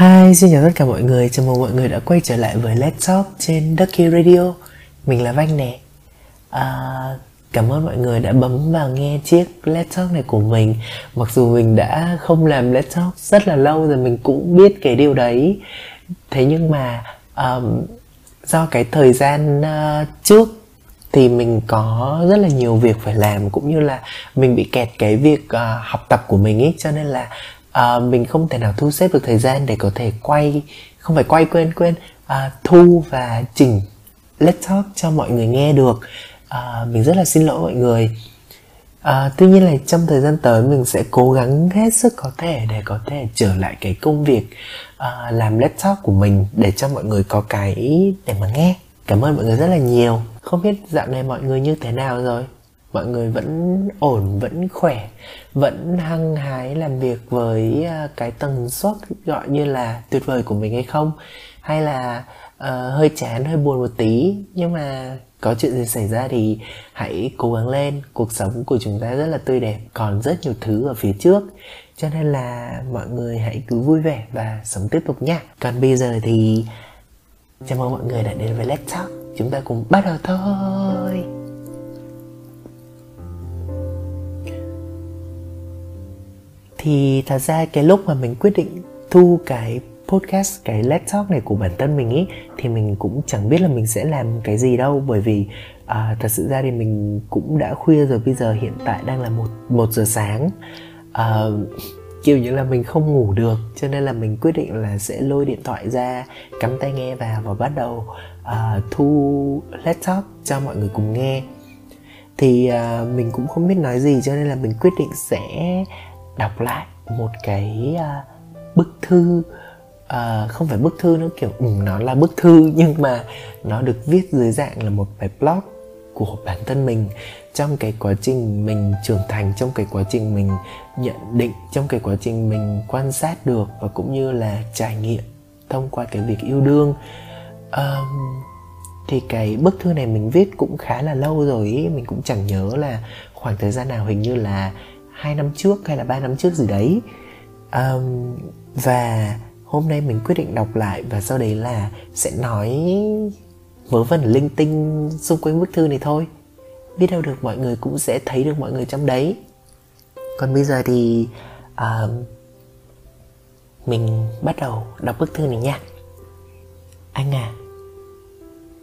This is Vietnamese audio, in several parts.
Hi, xin chào tất cả mọi người, chào mừng mọi người đã quay trở lại với Let's Talk trên Ducky Radio. Mình là Vanh nè. À, Cảm ơn mọi người đã bấm vào nghe chiếc Let's Talk này của mình. Mặc dù mình đã không làm Let's Talk rất là lâu rồi mình cũng biết cái điều đấy. Thế nhưng mà um, do cái thời gian uh, trước thì mình có rất là nhiều việc phải làm cũng như là mình bị kẹt cái việc uh, học tập của mình ấy cho nên là à, mình không thể nào thu xếp được thời gian để có thể quay không phải quay quên quên. À, thu và chỉnh let's talk cho mọi người nghe được. À, mình rất là xin lỗi mọi người. À, tuy nhiên là trong thời gian tới mình sẽ cố gắng hết sức có thể để có thể trở lại cái công việc à, làm let's talk của mình để cho mọi người có cái để mà nghe. Cảm ơn mọi người rất là nhiều. Không biết dạo này mọi người như thế nào rồi? Mọi người vẫn ổn vẫn khỏe vẫn hăng hái làm việc với à, cái tần suất gọi như là tuyệt vời của mình hay không? Hay là uh, hơi chán hơi buồn một tí? Nhưng mà có chuyện gì xảy ra thì hãy cố gắng lên. Cuộc sống của chúng ta rất là tươi đẹp còn rất nhiều thứ ở phía trước. Cho nên là mọi người hãy cứ vui vẻ và sống tiếp tục nha. Còn bây giờ thì chào mừng mọi người đã đến với Let's Talk. Chúng ta cùng bắt đầu thôi. Thì thật ra cái lúc mà mình quyết định thu cái podcast cái let's talk này của bản thân mình ý thì mình cũng chẳng biết là mình sẽ làm cái gì đâu. Bởi vì à, thật sự ra thì mình cũng đã khuya rồi bây giờ hiện tại đang là một một giờ sáng. À, kiểu như là mình không ngủ được cho nên là mình quyết định là sẽ lôi điện thoại ra cắm tai nghe vào và bắt đầu uh, thu let's talk cho mọi người cùng nghe. Thì uh, mình cũng không biết nói gì cho nên là mình quyết định sẽ đọc lại một cái uh, bức thư uh, không phải bức thư nó kiểu ừ, nó là bức thư nhưng mà nó được viết dưới dạng là một bài blog của bản thân mình trong cái quá trình mình trưởng thành trong cái quá trình mình nhận định trong cái quá trình mình quan sát được và cũng như là trải nghiệm thông qua cái việc yêu đương um, thì cái bức thư này mình viết cũng khá là lâu rồi ý. mình cũng chẳng nhớ là khoảng thời gian nào hình như là hai năm trước hay là ba năm trước gì đấy. Um, và hôm nay mình quyết định đọc lại và sau đấy là sẽ nói vớ vẩn linh tinh xung quanh bức thư này thôi. Biết đâu được mọi người cũng sẽ thấy được mọi người trong đấy. Còn bây giờ thì uh, mình bắt đầu đọc bức thư này nha. Anh à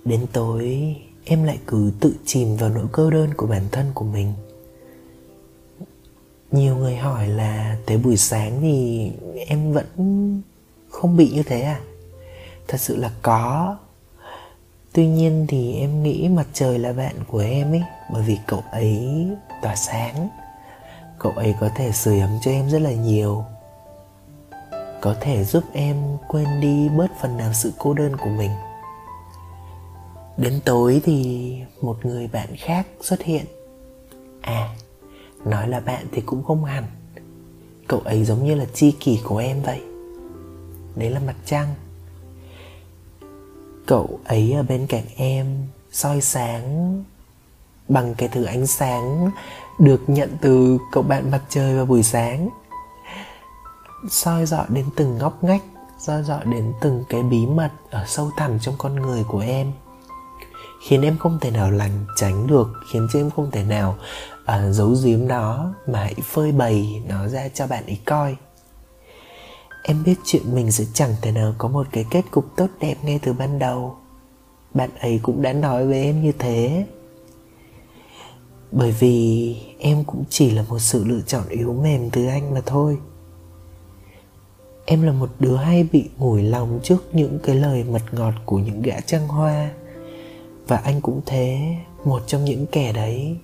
đến tối em lại cứ tự chìm vào nỗi cô đơn của bản thân của mình nhiều người hỏi là tới buổi sáng thì em vẫn không bị như thế à? Thật sự là có. Tuy nhiên thì em nghĩ mặt trời là bạn của em ấy, bởi vì cậu ấy tỏa sáng. Cậu ấy có thể sưởi ấm cho em rất là nhiều. Có thể giúp em quên đi bớt phần nào sự cô đơn của mình. Đến tối thì một người bạn khác xuất hiện. À nói là bạn thì cũng không hẳn. Cậu ấy giống như là chi kỷ của em vậy. Đấy là mặt trăng. Cậu ấy ở bên cạnh em, soi sáng bằng cái thứ ánh sáng được nhận từ cậu bạn mặt trời vào buổi sáng. Soi dọi đến từng ngóc ngách, soi dọi đến từng cái bí mật ở sâu thẳm trong con người của em khiến em không thể nào lành tránh được khiến cho em không thể nào uh, giấu giếm nó mà hãy phơi bày nó ra cho bạn ấy coi. Em biết chuyện mình sẽ chẳng thể nào có một cái kết cục tốt đẹp ngay từ ban đầu. Bạn ấy cũng đã nói với em như thế. Bởi vì em cũng chỉ là một sự lựa chọn yếu mềm từ anh mà thôi. Em là một đứa hay bị ngủi lòng trước những cái lời mật ngọt của những gã trăng hoa và anh cũng thế một trong những kẻ đấy.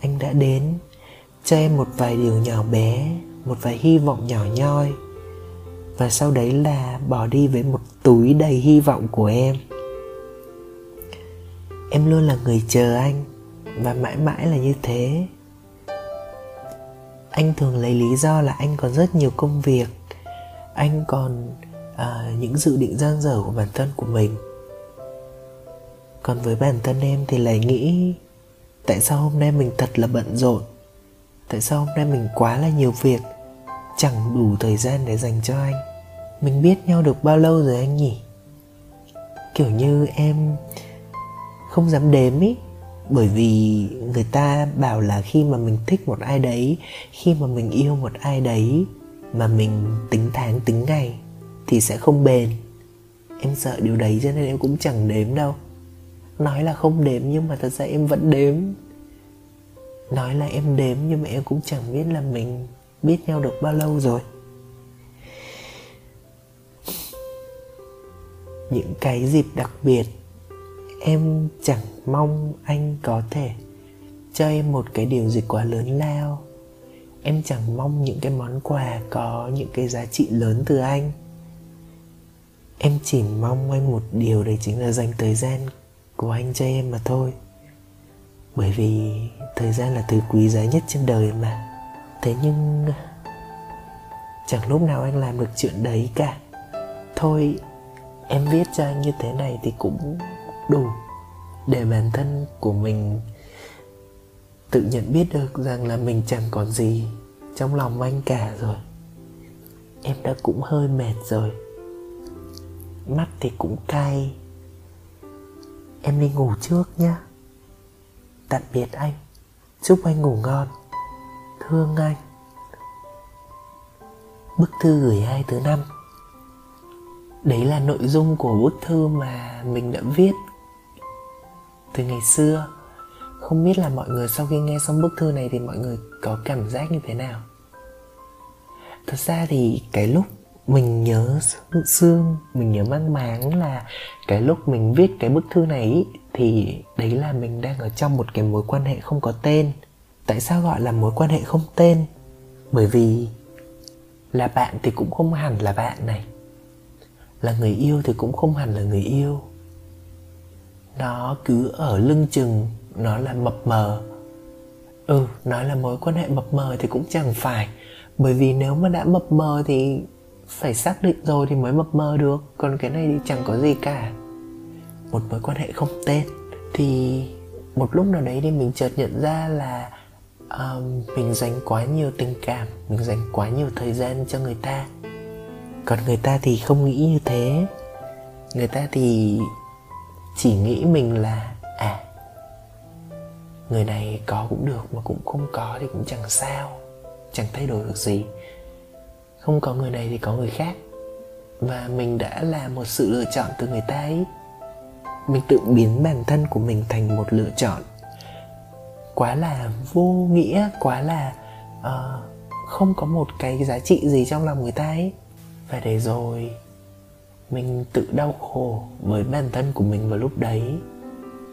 Anh đã đến cho em một vài điều nhỏ bé một vài hy vọng nhỏ nhoi. Và sau đấy là bỏ đi với một túi đầy hy vọng của em. Em luôn là người chờ anh và mãi mãi là như thế. Anh thường lấy lý do là anh còn rất nhiều công việc. Anh còn uh, những dự định dang dở của bản thân của mình còn với bản thân em thì lại nghĩ, tại sao hôm nay mình thật là bận rộn? Tại sao hôm nay mình quá là nhiều việc? Chẳng đủ thời gian để dành cho anh. Mình biết nhau được bao lâu rồi anh nhỉ? Kiểu như em không dám đếm ý. Bởi vì người ta bảo là khi mà mình thích một ai đấy, khi mà mình yêu một ai đấy mà mình tính tháng, tính ngày thì sẽ không bền. Em sợ điều đấy cho nên em cũng chẳng đếm đâu nói là không đếm nhưng mà thật ra em vẫn đếm. Nói là em đếm nhưng mà em cũng chẳng biết là mình biết nhau được bao lâu rồi. Những cái dịp đặc biệt, em chẳng mong anh có thể cho em một cái điều gì quá lớn lao. Em chẳng mong những cái món quà có những cái giá trị lớn từ anh. Em chỉ mong anh một điều đấy chính là dành thời gian của anh cho em mà thôi. Bởi vì thời gian là thứ quý giá nhất trên đời mà. Thế nhưng, chẳng lúc nào anh làm được chuyện đấy cả. Thôi, em viết cho anh như thế này thì cũng đủ để bản thân của mình tự nhận biết được rằng là mình chẳng còn gì trong lòng anh cả rồi. Em đã cũng hơi mệt rồi. Mắt thì cũng cay em đi ngủ trước nhé tạm biệt anh. Chúc anh ngủ ngon. Thương anh. Bức thư gửi ai thứ năm? Đấy là nội dung của bức thư mà mình đã viết từ ngày xưa. Không biết là mọi người sau khi nghe xong bức thư này thì mọi người có cảm giác như thế nào? Thật ra thì cái lúc mình nhớ xương, mình nhớ mang máng là cái lúc mình viết cái bức thư này thì đấy là mình đang ở trong một cái mối quan hệ không có tên. Tại sao gọi là mối quan hệ không tên? Bởi vì là bạn thì cũng không hẳn là bạn này. Là người yêu thì cũng không hẳn là người yêu. Nó cứ ở lưng chừng, nó là mập mờ. Ừ nói là mối quan hệ mập mờ thì cũng chẳng phải. Bởi vì nếu mà đã mập mờ thì phải xác định rồi thì mới mập mờ được. Còn cái này thì chẳng có gì cả. Một mối quan hệ không tên thì một lúc nào đấy thì mình chợt nhận ra là um, mình dành quá nhiều tình cảm mình dành quá nhiều thời gian cho người ta. Còn người ta thì không nghĩ như thế. Người ta thì chỉ nghĩ mình là à người này có cũng được mà cũng không có thì cũng chẳng sao chẳng thay đổi được gì không có người này thì có người khác. Và mình đã là một sự lựa chọn từ người ta ấy. Mình tự biến bản thân của mình thành một lựa chọn. Quá là vô nghĩa quá là uh, không có một cái giá trị gì trong lòng người ta ấy. Và để rồi mình tự đau khổ với bản thân của mình vào lúc đấy.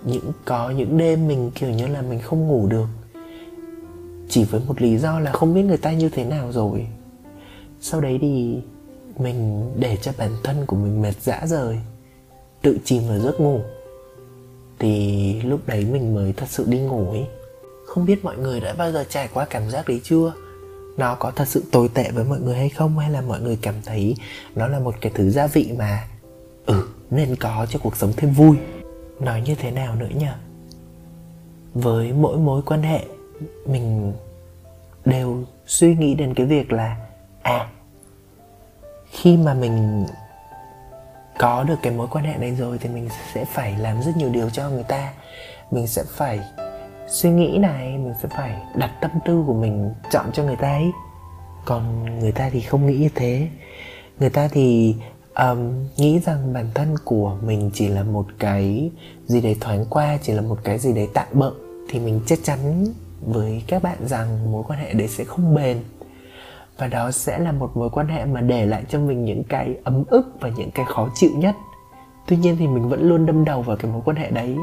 Những có những đêm mình kiểu như là mình không ngủ được. Chỉ với một lý do là không biết người ta như thế nào rồi sau đấy thì mình để cho bản thân của mình mệt dã rời, tự chìm vào giấc ngủ. Thì lúc đấy mình mới thật sự đi ngủ ấy. Không biết mọi người đã bao giờ trải qua cảm giác đấy chưa? Nó có thật sự tồi tệ với mọi người hay không? Hay là mọi người cảm thấy nó là một cái thứ gia vị mà ừ nên có cho cuộc sống thêm vui? Nói như thế nào nữa nhỉ? Với mỗi mối quan hệ, mình đều suy nghĩ đến cái việc là à khi mà mình có được cái mối quan hệ này rồi thì mình sẽ phải làm rất nhiều điều cho người ta. Mình sẽ phải suy nghĩ này mình sẽ phải đặt tâm tư của mình chọn cho người ta ấy. Còn người ta thì không nghĩ như thế. Người ta thì um, nghĩ rằng bản thân của mình chỉ là một cái gì đấy thoáng qua chỉ là một cái gì đấy tạm bợ thì mình chắc chắn với các bạn rằng mối quan hệ đấy sẽ không bền và đó sẽ là một mối quan hệ mà để lại cho mình những cái ấm ức và những cái khó chịu nhất. Tuy nhiên thì mình vẫn luôn đâm đầu vào cái mối quan hệ đấy.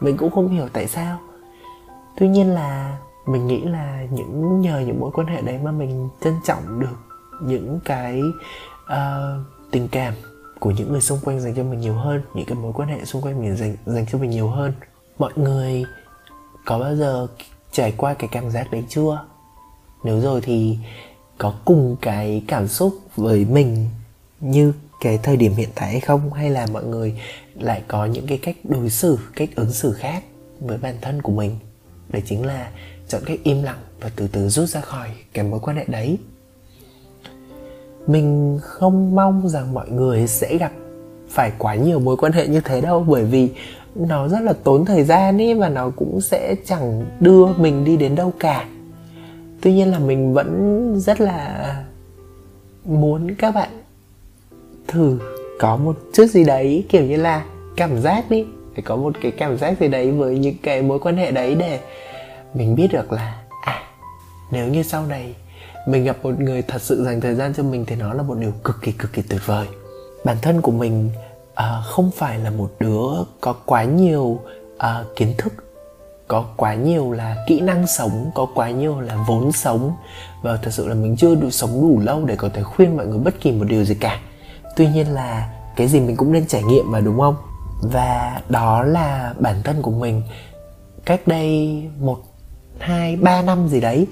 Mình cũng không hiểu tại sao. Tuy nhiên là mình nghĩ là những nhờ những mối quan hệ đấy mà mình trân trọng được những cái uh, tình cảm của những người xung quanh dành cho mình nhiều hơn những cái mối quan hệ xung quanh mình dành dành cho mình nhiều hơn. Mọi người có bao giờ trải qua cái cảm giác đấy chưa? Nếu rồi thì có cùng cái cảm xúc với mình như cái thời điểm hiện tại hay không? Hay là mọi người lại có những cái cách đối xử, cách ứng xử khác với bản thân của mình? Đấy chính là chọn cách im lặng và từ từ rút ra khỏi cái mối quan hệ đấy. Mình không mong rằng mọi người sẽ gặp phải quá nhiều mối quan hệ như thế đâu, bởi vì nó rất là tốn thời gian ấy và nó cũng sẽ chẳng đưa mình đi đến đâu cả tuy nhiên là mình vẫn rất là muốn các bạn thử có một chút gì đấy kiểu như là cảm giác đi phải có một cái cảm giác gì đấy với những cái mối quan hệ đấy để mình biết được là à nếu như sau này mình gặp một người thật sự dành thời gian cho mình thì nó là một điều cực kỳ cực kỳ tuyệt vời. Bản thân của mình uh, không phải là một đứa có quá nhiều uh, kiến thức có quá nhiều là kỹ năng sống, có quá nhiều là vốn sống. Và thật sự là mình chưa đủ sống đủ lâu để có thể khuyên mọi người bất kỳ một điều gì cả. Tuy nhiên là cái gì mình cũng nên trải nghiệm mà, đúng không? Và đó là bản thân của mình. Cách đây một, hai, ba năm gì đấy.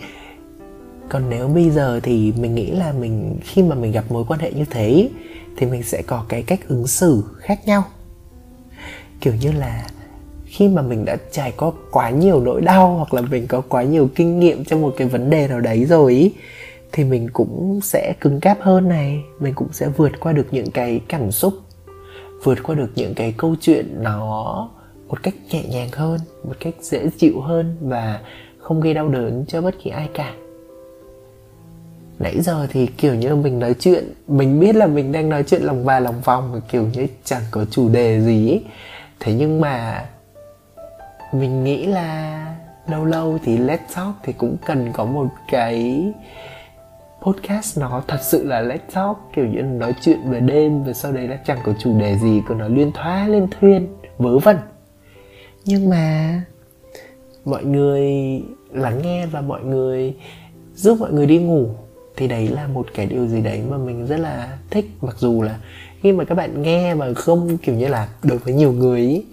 Còn nếu bây giờ thì mình nghĩ là mình, khi mà mình gặp mối quan hệ như thế, thì mình sẽ có cái cách ứng xử khác nhau. Kiểu như là khi mà mình đã trải qua quá nhiều nỗi đau hoặc là mình có quá nhiều kinh nghiệm trong một cái vấn đề nào đấy rồi ý, thì mình cũng sẽ cứng cáp hơn này mình cũng sẽ vượt qua được những cái cảm xúc vượt qua được những cái câu chuyện nó một cách nhẹ nhàng hơn một cách dễ chịu hơn và không gây đau đớn cho bất kỳ ai cả nãy giờ thì kiểu như mình nói chuyện mình biết là mình đang nói chuyện lòng và lòng vòng và kiểu như chẳng có chủ đề gì ấy. thế nhưng mà mình nghĩ là lâu lâu thì let's talk thì cũng cần có một cái podcast nó thật sự là let's talk kiểu như nói chuyện về đêm và sau đấy là chẳng có chủ đề gì cứ nói liên thoá liên thuyên vớ vẩn. Nhưng mà mọi người lắng nghe và mọi người giúp mọi người đi ngủ thì đấy là một cái điều gì đấy mà mình rất là thích. Mặc dù là khi mà các bạn nghe mà không kiểu như là đối với nhiều người ý,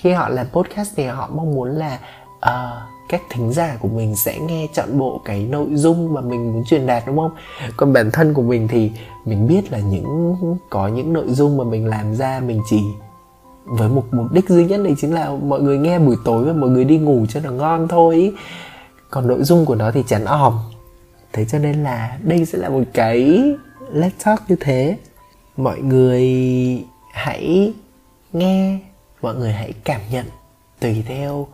khi họ làm podcast thì họ mong muốn là uh, các thính giả của mình sẽ nghe trọn bộ cái nội dung mà mình muốn truyền đạt đúng không? Còn bản thân của mình thì mình biết là những có những nội dung mà mình làm ra mình chỉ với một mục đích duy nhất đấy chính là mọi người nghe buổi tối và mọi người đi ngủ cho nó ngon thôi. Ý. còn nội dung của nó thì chán òm thế cho nên là đây sẽ là một cái let's talk như thế. Mọi người hãy nghe mọi người hãy cảm nhận tùy theo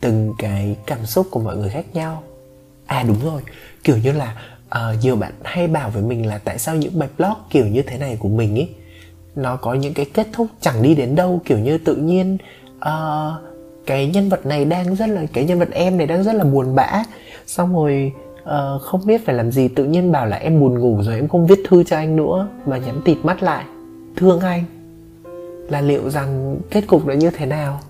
từng cái cảm xúc của mọi người khác nhau. À đúng rồi. Kiểu như là uh, nhiều bạn hay bảo với mình là tại sao những bài blog kiểu như thế này của mình ấy nó có những cái kết thúc chẳng đi đến đâu. Kiểu như tự nhiên uh, cái nhân vật này đang rất là cái nhân vật em này đang rất là buồn bã. Xong rồi uh, không biết phải làm gì tự nhiên bảo là em buồn ngủ rồi em không viết thư cho anh nữa và nhắm tịt mắt lại. Thương anh là liệu rằng kết cục nó như thế nào?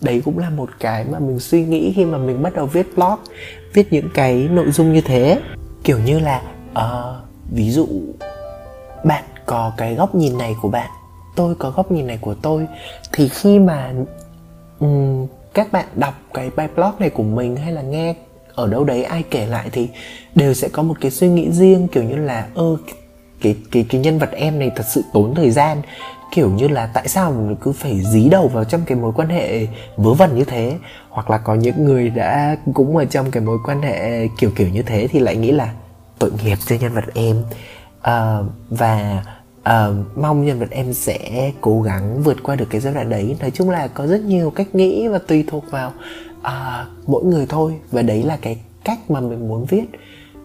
Đấy cũng là một cái mà mình suy nghĩ khi mà mình bắt đầu viết blog viết những cái nội dung như thế. Kiểu như là uh, ví dụ bạn có cái góc nhìn này của bạn tôi có góc nhìn này của tôi. Thì khi mà um, các bạn đọc cái bài blog này của mình hay là nghe ở đâu đấy ai kể lại thì đều sẽ có một cái suy nghĩ riêng kiểu như là ơ cái cái cái nhân vật em này thật sự tốn thời gian kiểu như là tại sao mình cứ phải dí đầu vào trong cái mối quan hệ vớ vẩn như thế? Hoặc là có những người đã cũng ở trong cái mối quan hệ kiểu kiểu như thế thì lại nghĩ là tội nghiệp cho nhân vật em. Uh, và uh, mong nhân vật em sẽ cố gắng vượt qua được cái giai đoạn đấy. Nói chung là có rất nhiều cách nghĩ và tùy thuộc vào uh, mỗi người thôi. Và đấy là cái cách mà mình muốn viết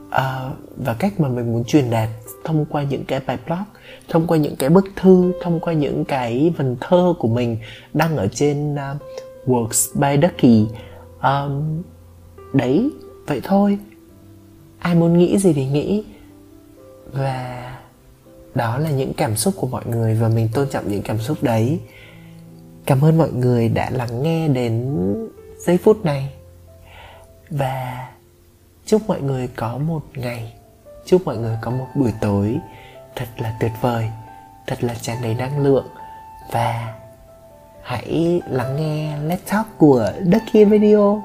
uh, và cách mà mình muốn truyền đạt thông qua những cái bài blog thông qua những cái bức thư thông qua những cái vần thơ của mình đăng ở trên uh, works by ducky. Um, đấy vậy thôi. Ai muốn nghĩ gì thì nghĩ. Và đó là những cảm xúc của mọi người và mình tôn trọng những cảm xúc đấy. Cảm ơn mọi người đã lắng nghe đến giây phút này. Và chúc mọi người có một ngày chúc mọi người có một buổi tối thật là tuyệt vời, thật là tràn đầy năng lượng và hãy lắng nghe Let's Talk của Ducky Radio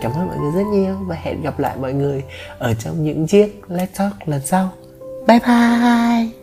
Cảm ơn mọi người rất nhiều và hẹn gặp lại mọi người ở trong những chiếc Let's Talk lần sau. Bye bye!